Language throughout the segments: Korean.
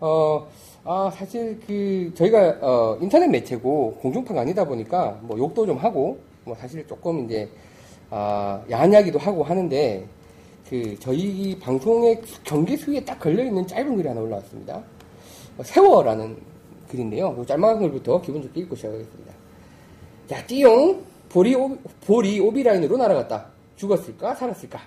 어, 아, 사실 그, 저희가, 어, 인터넷 매체고 공중파가 아니다 보니까 뭐 욕도 좀 하고, 뭐 사실 조금 이제, 아, 야하냐기도 하고 하는데, 그, 저희 방송의 경기 수위에 딱 걸려 있는 짧은 글이 하나 올라왔습니다. 어, 세워라는 글인데요. 요 짤막한 글부터 기분 좋게 읽고 시작하겠습니다. 자, 띠용, 볼이, 오, 볼이 오비라인으로 날아갔다. 죽었을까? 살았을까?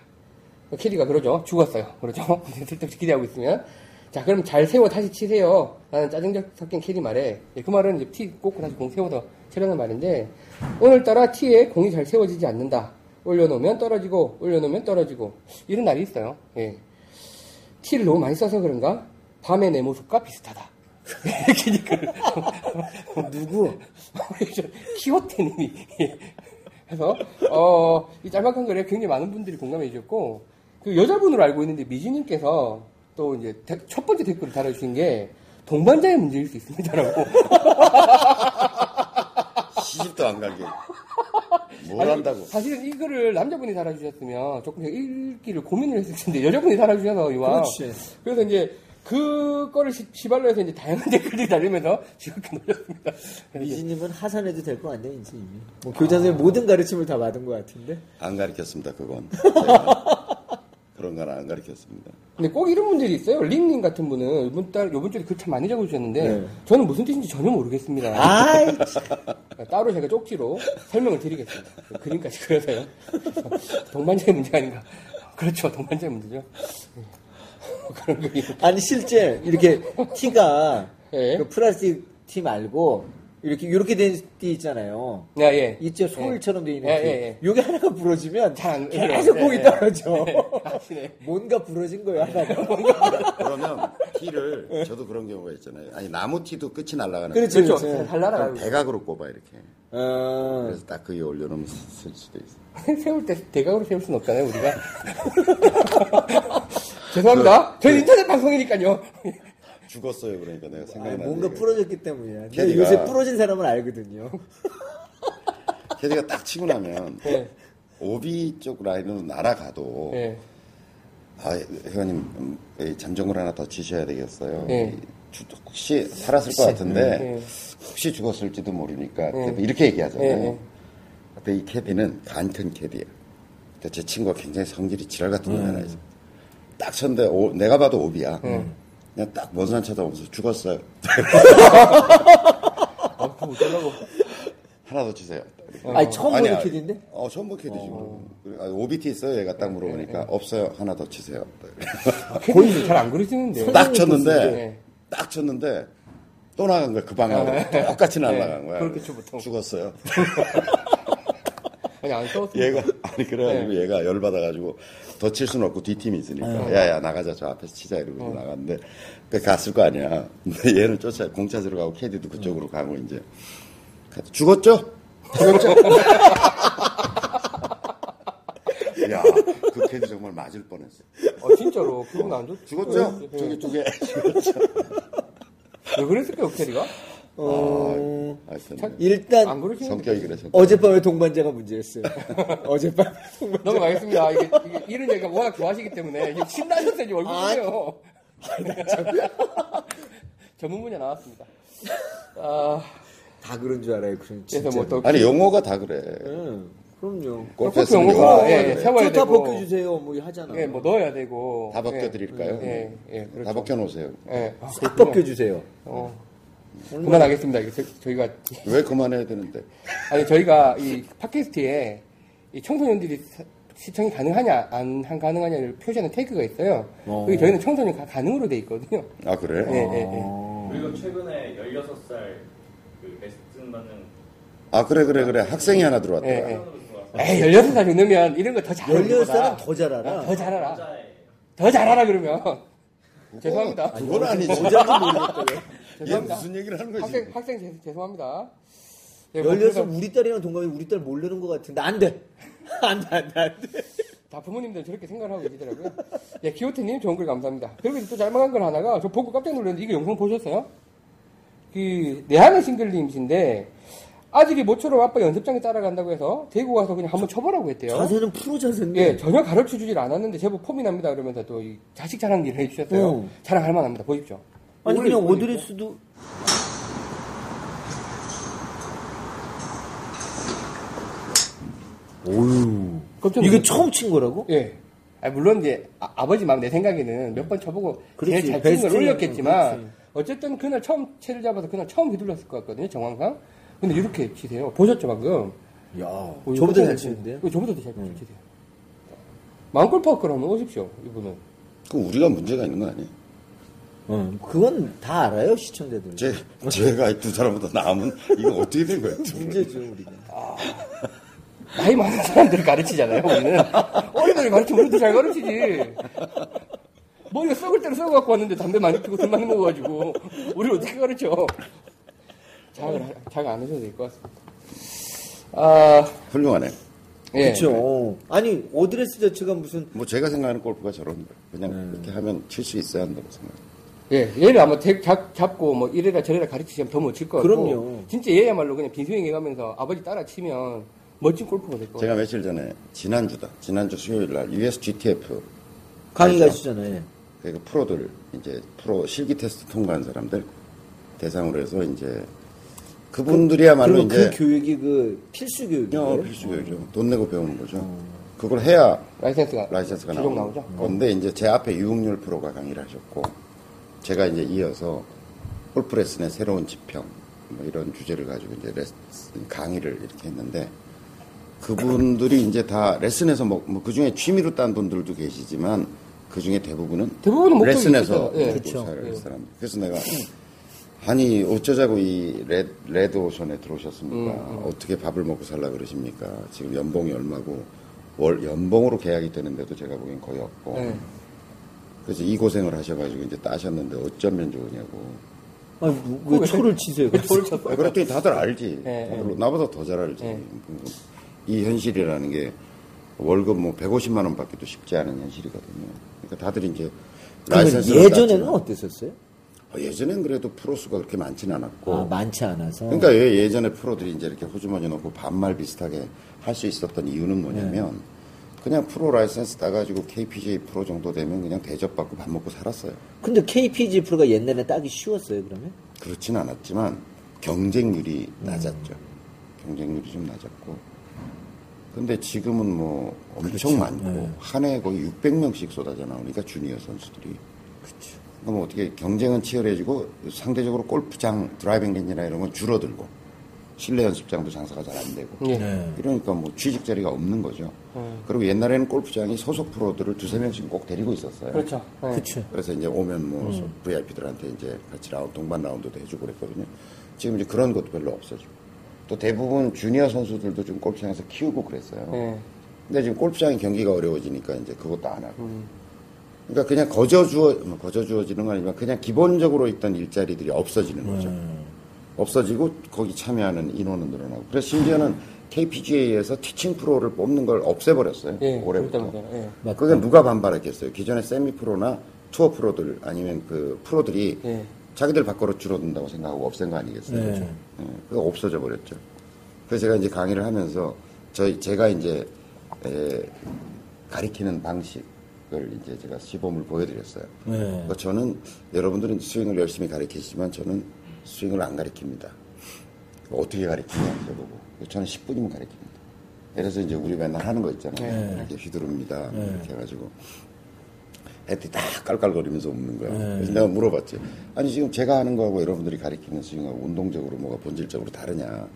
캐디가 그러죠. 죽었어요. 그러죠. 쓸데없이 기대하고 있으면. 자, 그럼 잘 세워 다시 치세요. 라는 짜증 섞인 캐디 말에. 예, 그 말은 이제 티 꽂고 다시 공 세워서 치라는 말인데, 오늘따라 티에 공이 잘 세워지지 않는다. 올려놓으면 떨어지고, 올려놓으면 떨어지고. 이런 날이 있어요. 예. 티를 너무 많이 써서 그런가? 밤의 내 모습과 비슷하다. 캐디글. 누구? 키호테님이. 그래서, 어, 이 짤막한 글에 굉장히 많은 분들이 공감해 주셨고, 그 여자분으로 알고 있는데 미지님께서 또 이제 대- 첫 번째 댓글을 달아주신 게 동반자의 문제일 수 있습니다라고. 시집도 안 가게. 뭘 아니, 한다고. 사실은 이 글을 남자분이 달아주셨으면 조금 제가 읽기를 고민을 했을 텐데 여자분이 달아주셔서 이와. 그렇지. 그래서 이제 그거를 시, 시발로 해서 이제 다양한 댓글이 달리면서 즐겁게 놀렸습니다. 미지님은 하산해도 될거 아니야, 이제 이미. 뭐 교장 선생님 모든 가르침을 다 받은 것 같은데. 안 가르쳤습니다, 그건. 건안 가르쳤습니다. 근데 꼭 이런 분들이 있어요. 링님 같은 분은 이번 달, 이번 주에 글참 많이 적어주셨는데, 네. 저는 무슨 뜻인지 전혀 모르겠습니다. 아이, 따로 제가 쪽지로 설명을 드리겠습니다. 그림까지 그려서요. 동반자의 문제 아닌가. 그렇죠. 동반자의 문제죠. 네. 그런 그림. 아니 실제 이렇게 티가 예. 그 플라스틱 티 말고 이렇게 이렇게 된티 있잖아요. 네, 예. 있죠 솔처럼 돼 있는 예, 티. 예, 예. 요게 하나가 부러지면 잘 안 계속 그래요. 공이 예, 떨어져. 예. 아시네. 뭔가 부러진 거예요 하나가. 그러면 티를, 저도 그런 경우가 있잖아요. 아니, 나무 티도 끝이 날아가는 그렇죠, 그렇죠. 그렇죠. 잘 날아가고. 그럼 대각으로 꼽아, 이렇게. 어, 그래서 딱 그 위에 올려놓으면 쓸 수도 있어. 세울 때 대각으로 세울 수는 없잖아요, 우리가. 죄송합니다. 저희 인터넷 방송이니까요. 죽었어요, 그러니까 내가 생각이 뭔가 나는데. 부러졌기 때문이야. 근데 캐디가- 요새 부러진 사람은 알거든요. 캐디가 딱 치고 나면, 예. 오비 쪽 라인으로 날아가도, 예. 아, 회원님, 음, 이 잠정을 하나 더 치셔야 되겠어요. 예. 주- 혹시 살았을 것 같은데, 예. 혹시 죽었을지도 모르니까, 예. 그래도 이렇게 얘기하잖아요. 근데 이 캐디는 간큰 캐디야. 근데 제 친구가 굉장히 성질이 지랄 같은 놈이 하나 있어. 딱 쳤는데, 오- 내가 봐도 오비야. 그냥 딱 먼 산 쳐다보면서 죽었어요. 아, 그거 어쩌려고. 하나 더 치세요. 아니 처음 보는. 캐디인데? 어, 처음 본 캐디죠. 아, 오비티 있어요? 얘가 딱 물어보니까, 없어요. 하나 더 치세요. 캐디는 잘안 그러시는데. 딱 쳤는데, 네. 딱 쳤는데, 또 나간 거야. 그 방향으로. 똑같이 날아간 거야. 그렇게. 죽었어요. 아니, 안 써왔습니다. 얘가, 아니, 그래가지고 네. 얘가 열 받아가지고, 더 칠 수는 없고 뒷 팀이 있으니까, 네. 야야, 나가자. 저 앞에서 치자. 이러고 어. 나갔는데, 그 갔을 거 아니야. 근데 얘는 쫓아, 공 찾으러 가고, 캐디도 그쪽으로 가고, 이제. 죽었죠? 죽었죠? 야, 그 캐디 정말 맞을 뻔했어. 어, 진짜로. 기분 안 좋, 죽었죠? 네. 저기 두 개. 왜 그랬을까요, 캐디가? 어, 하여튼, 일단. 성격이 그래, 성격. 어젯밤에 동반자가 문제였어요. 어젯밤에 동반자. 넘어가겠습니다. 이게, 이게 이런 얘기가 워낙 좋아하시기 때문에 신나셨어요, 지금 얼굴이요. 전문 분야 나왔습니다. 아, 다 그런 줄 알아요. 진짜. 그래서 뭐 또. 아니, 용어가 다 그래. 응, 그럼요. 골프에서 골프 용어가, 용어가 예, 예, 그래. 세워야 다 되고. 벗겨주세요. 뭐 하잖아. 예, 뭐 넣어야 되고. 다 벗겨드릴까요? 예, 예, 그렇죠. 다 벗겨놓으세요. 예. 아, 싹 그렇군요. 벗겨주세요. 어. 그만하겠습니다. 이게 저, 저희가 왜 그만해야 되는데? 아니 저희가 이 팟캐스트에 이 청소년들이 사- 시청이 가능하냐 안 한- 가능하냐를 표시하는 태그가 있어요. 어. 그게 저희는 청소년 가, 가능으로 돼 있거든요. 아, 그래? 예, 예, 예. 그리고 최근에 16살 그 레슨 받는 아, 그래, 그래, 그래. 학생이 하나 들어왔더라. 예, 예. 에이, 16살 정도면 이런 거 더 잘하는 16살은 더잘 알아. 더잘 알아. 여자애 더잘 알아, 그러면. 죄송합니다. 그건 아니지. 모자도 모르겠다. 왜. 얘 죄송합니다. 무슨 얘기를 하는 거지? 학생, 학생 죄- 죄송합니다. 예, 뭐 16살 그래서 우리 딸이랑 동갑이 우리 딸 모르는 것 같은데 안 돼. 안 돼, 안 돼, 안 돼. 다 부모님들 저렇게 생각을 하고 계시더라고요. 예, 기호태님 좋은 글 감사합니다. 그리고 또 잘못한 걸 하나가 저 보고 깜짝 놀랐는데 이거 영상 보셨어요? 그 내한의 싱글님이신데 아들이 모처럼 아빠 연습장에 따라간다고 해서 대구 가서 그냥 한번 쳐보라고 했대요. 자세는 프로 자세인데. 예, 전혀 가르쳐 주질 않았는데 제법 폼이 납니다. 그러면서 또이 자식 자랑 일을 해주셨어요. 음. 자랑할 만합니다. 보십시오. 아니 그냥 걸리고. 오드레스도 오유 이게. 처음 친 거라고? 예. 아, 물론 이제 아, 버지 마음 내 생각에는 몇 번 쳐보고 그렇지. 제일 잘 치는 걸 베스트는 올렸겠지만 그렇지. 어쨌든 그날 처음 채를 잡아서 그날 처음 휘둘렀을 것 같거든요 정황상. 근데 이렇게 치세요. 보셨죠 방금? 야 어, 저보다 잘 치는데요? 이거 저보다 더잘 치세요. 마음골 파워걸 한번 오십시오 이분은. 그 우리가 문제가 있는 거 아니에요? 어, 그건 다 알아요 시청자들. 제, 제가 두 사람보다 나으면 이거 어떻게 된 거예요? 문제죠 우리가. 나이 많은 사람들을 가르치잖아요, 우리는. 어린애를 가르치면 우리도 잘 가르치지. 머리가 썩을 대로 썩어갖고 왔는데 담배 많이 피고 술 많이 먹어가지고. 우리를 어떻게 가르쳐. 자각을, 하- 자각 안 하셔도 될 것 같습니다. 아, 훌륭하네. 예. 그렇죠. 아니 오드레스 자체가 무슨 뭐 제가 생각하는 골프가 저런 거예요. 그냥 이렇게 하면 칠 수 있어야 한다고 생각해요. 예, 얘를 아마 대- 잡, 잡고 뭐 이래라 저래라 가르치시면 더못칠것 같고. 그럼요. 진짜 얘야말로 그냥 빈스윙 해가면서 아버지 따라 치면 멋진 골프가 될것 제가 같아요. 며칠 전에 지난주다. 지난주 수요일 날 US GTF 강의 알죠? 가시잖아요. 그 프로들 이제 프로 실기 테스트 통과한 사람들 대상으로 해서 이제 그분들이야말로 이제 그 교육이 그 필수 교육이에요. 어, 필수 교육이죠. 돈 내고 배우는 거죠. 그걸 해야 라이센스가. 라이센스가 최종 나오죠. 나오죠. 그런데 이제 제 앞에 유응렬 프로가 강의를 하셨고 제가 이제 이어서 골프 레슨의 새로운 지평 뭐 이런 주제를 가지고 이제 레슨 강의를 이렇게 했는데 그분들이 이제 다 레슨에서 뭐그 중에 취미로 딴 분들도 계시지만 그 중에 대부분은 대부분은 레슨에서. 예. 살아요, 예. 사람. 그래서 내가 아니 어쩌자고 이 레, 레드 오션에 들어오셨습니까? 음, 어떻게 밥을 먹고 살라 그러십니까? 지금 연봉이 얼마고 월 연봉으로 계약이 되는데도 제가 보기엔 거의 없고 예. 그래서 이 고생을 하셔가지고 이제 따셨는데 어쩌면 좋으냐고. 아니, 뭐, 왜 초를 치세요? 왜 돌을 쳤어요? 아, 그랬더니 다들 알지. 예, 다들 나보다 더 잘 알지. 예. 이 현실이라는 게 월급 뭐 150만 원 받기도 쉽지 않은 현실이거든요. 그러니까 다들 이제 그러면 라이센스를 예전에는 어땠었어요? 어, 예전엔 그래도 프로수가 그렇게 많지는 않았고. 아, 많지 않아서. 그러니까 왜 예전에 프로들이 이제 이렇게 호주머니 넣고 반말 비슷하게 할 수 있었던 이유는 뭐냐면 네. 그냥 프로 라이센스 따가지고 KPGA 프로 정도 되면 그냥 대접받고 밥 먹고 살았어요. 근데 KPG 프로가 옛날에 따기 쉬웠어요, 그러면? 그렇진 않았지만 경쟁률이 음. 낮았죠. 경쟁률이 좀 낮았고. 근데 지금은 뭐 엄청 그렇죠. 많고 네. 한 해에 거의 600명씩 쏟아져 나오니까 주니어 선수들이. 그렇죠. 그럼 어떻게 경쟁은 치열해지고 상대적으로 골프장 driving range나 이런 건 줄어들고 실내 연습장도 장사가 잘 안 되고 예. 네. 이러니까 뭐 취직 자리가 없는 거죠. 음. 그리고 옛날에는 골프장이 소속 프로들을 두세 명씩 꼭 데리고 있었어요. 그렇죠. 예. 그렇죠. 그래서 이제 오면 뭐 VIP들한테 이제 같이 라운드 동반 라운드도 해주고 그랬거든요. 지금 이제 그런 것도 별로 없어지고 또 대부분 주니어 선수들도 좀 골프장에서 키우고 그랬어요. 예. 근데 지금 골프장이 경기가 어려워지니까 이제 그것도 안 하고. 그러니까 그냥 거저 주어 뭐 거저 주어지는 건 아니지만 그냥 기본적으로 있던 일자리들이 없어지는 거죠. 없어지고 거기 참여하는 인원은 늘어나고. 그래서 심지어는 KPGA에서 티칭 프로를 뽑는 걸 없애버렸어요. 예. 올해부터. 예. 그게 누가 반발했겠어요? 기존의 세미 프로나 투어 프로들 아니면 그 프로들이 예. 자기들 밖으로 줄어든다고 생각하고 없앤 거 아니겠어요? 네. 그죠? 예, 그거 없어져 버렸죠. 그래서 제가 이제 강의를 하면서 저희 제가 이제 에, 가리키는 방식을 이제 제가 시범을 보여드렸어요. 네. 그러니까 저는 여러분들은 스윙을 열심히 가르치시지만 저는 스윙을 안 가르칩니다. 어떻게 가르치냐 저보고 저는 10분이면 가르칩니다. 그래서 이제 우리 맨날 하는 거 있잖아요. 네. 이렇게 휘두릅니다. 이렇게 해가지고 애들이 다 깔깔거리면서 웃는 거야. 네. 그래서 내가 물어봤지. 아니 지금 제가 하는 거하고 여러분들이 가르치는 스윙하고 운동적으로 뭐가 본질적으로 다르냐.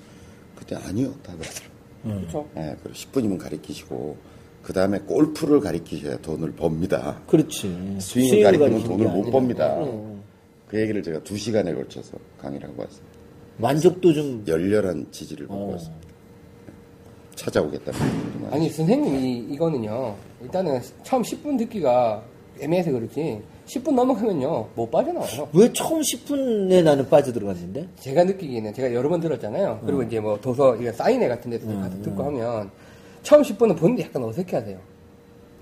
그때 아니요. 다 그러더라고요. 그렇죠. 예, 그리고 10분이면 가르치시고 그 다음에 골프를 가르치셔야 돈을 법니다. 그렇지. 스윙을 가르치면 가르치는 돈을 게 못. 법니다. 어. 그 얘기를 제가 두 시간에 걸쳐서 강의를 하고 왔습니다. 만족도 좀. 열렬한 지지를 받고 어. 왔습니다. 찾아오겠다는 분들이 많아요. 아니 선생님이 이거는요 일단은 처음 10분 듣기가 애매해서 그렇지 10분 넘어가면요 못 빠져나와요 왜 처음 10분에 나는 빠져 들어갔는데? 제가 느끼기에는 제가 여러 번 들었잖아요 그리고 이제 뭐 도서 이게 사인회 같은 데서 가서 듣고 하면 처음 10분은 본인도 약간 어색해하세요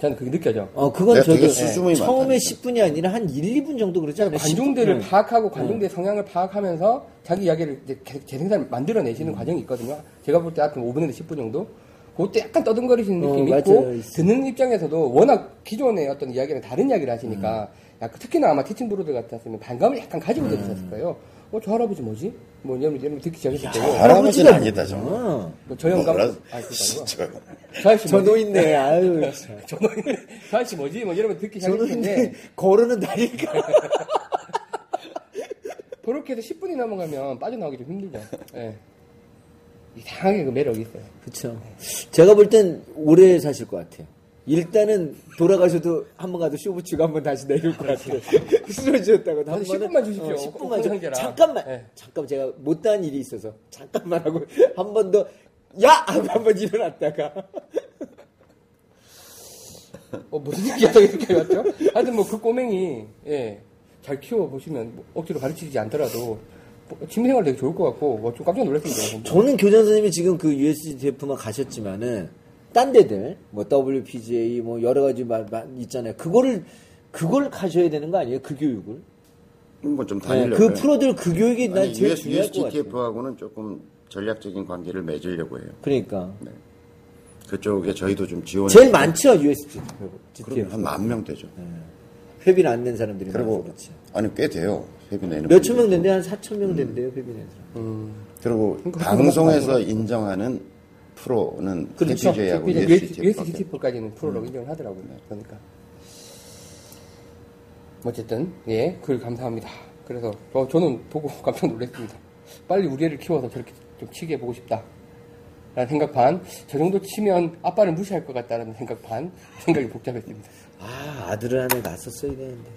저는 그게 느껴져 어, 그건 저도 수줍음이 처음에 많다니까. 10분이 아니라 한 1, 2분 정도 그러지 않아요? 관중들을 10분? 파악하고 관중들의 성향을 파악하면서 자기 이야기를 이제 계속 재생산 만들어내시는 과정이 있거든요. 제가 볼때 하여튼 5분에서 10분 정도. 그때 약간 떠듬거리시는 어, 느낌이. 있고. 듣는 입장에서도 워낙 기존의 어떤 이야기랑 다른 이야기를 하시니까 음. 약간 특히나 아마 teaching 프로 같았으면 반감을 약간 가지고 들으셨을 거예요. 어, 저 할아버지 뭐지? 뭐 이런 이런 거 듣기 시작했을 저 때고 할아버지는 아니다, 정말. 어. 뭐저 영감 뭐라- 아 그니까요. 저- 저 저? 노인네, 아유. 참. 저 노인 저 아저씨 뭐지? 뭐 이러면 듣기 저 시작했는데 노인네, 걸으는 다리가. 그렇게 해서 10분이 넘어가면 빠져나오기 좀 힘들죠. 예. 이상하게 그 매력이 있어요. 그쵸. 제가 볼 땐 오래 사실 것 같아요. 일단은 돌아가셔도 한 번 가도 쇼부치가 한 번 다시 내릴 것 같아요. 쓰러지셨다고 저도 10분만 주십시오. 10분만 줘. 공상제라. 잠깐만. 네. 잠깐 제가 못다한 일이 있어서 잠깐만 하고 한 번 더 야! 하고 한 번 일어났다가 어, 무슨 얘기 하다가 이렇게 왔죠? 하여튼 뭐 그 꼬맹이, 예, 잘 키워보시면 뭐 억지로 가르치지 않더라도 뭐 취미 생활 되게 좋을 것 같고, 뭐 좀 깜짝 놀랐습니다. 저는 교장 선생님이 지금 그 USDF만 가셨지만은 딴 데들 뭐 WPGA 뭐 여러 가지 마, 마- 있잖아요. 그거를 그걸 가셔야 되는 거 아니에요? 그 교육을? 뭐좀 네, 다니려고. 그 프로들 그 교육이 난 아니, 제일 US, 중요할 것 같아요. USGTF하고는 조금 전략적인 관계를 맺으려고 해요. 그러니까 그쪽에 저희도 좀 지원. 제일 많죠 USDF. 그럼 한 만 명 되죠. 회비를 안 낸 사람들이 그리고 많고 그렇지. 아니 꽤 돼요. 회비 내는 몇천 명. 된대 한 4천 명 된대요 회비 낸 사람. 그리고 방송에서 인정하는 프로는 그렇죠. KPJ하고 USGTF까지는 USGTF밖에 프로라고 인정을 하더라고요. 그러니까. 어쨌든, 예, 글 감사합니다. 그래서 어, 저는 보고 깜짝 놀랐습니다. 빨리 우리 애를 키워서 저렇게 좀 치게 해보고 싶다. 라는 생각 반, 저 정도 치면 아빠를 무시할 것 같다는 생각 반, 생각이 복잡했습니다. 아 아들을 하나 낳았었어야 되는데.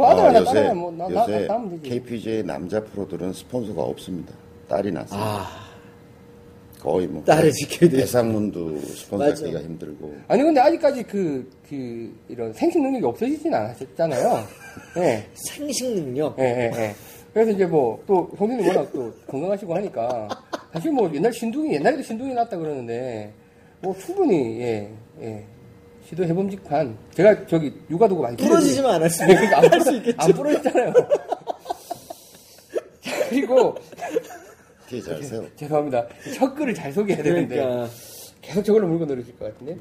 그 아들 하나 요새, 딸 뭐, 나, 나, 요새 나, 되지. KPJ 남자 프로들은 스폰서가 없습니다. 딸이 났어요. 아 거의 뭐 딸을 지켜야 돼요. 대상문도 스폰서. 하기가 힘들고 아니, 근데 아직까지 그, 그, 이런 생식 능력이 없어지진 않았잖아요. 예. 생식 능력. 예, 예, 예. 그래서 이제 뭐, 또, 형님이 워낙 또 건강하시고 하니까, 사실 뭐, 옛날 신둥이, 옛날에도 신둥이 났다 그러는데, 뭐, 충분히, 예, 예. 시도해 봄직한, 제가 저기, 육아 두고 많이 부러지지만 않았으면 그러니까 안, 할수 부러- 있겠죠. 안 부러졌잖아요. 자, 그리고, 잘 세워. 죄송합니다. 첫 글을 잘 소개해야 되는데, 그러니까 계속 저걸로 물고 늘으실 것 같은데.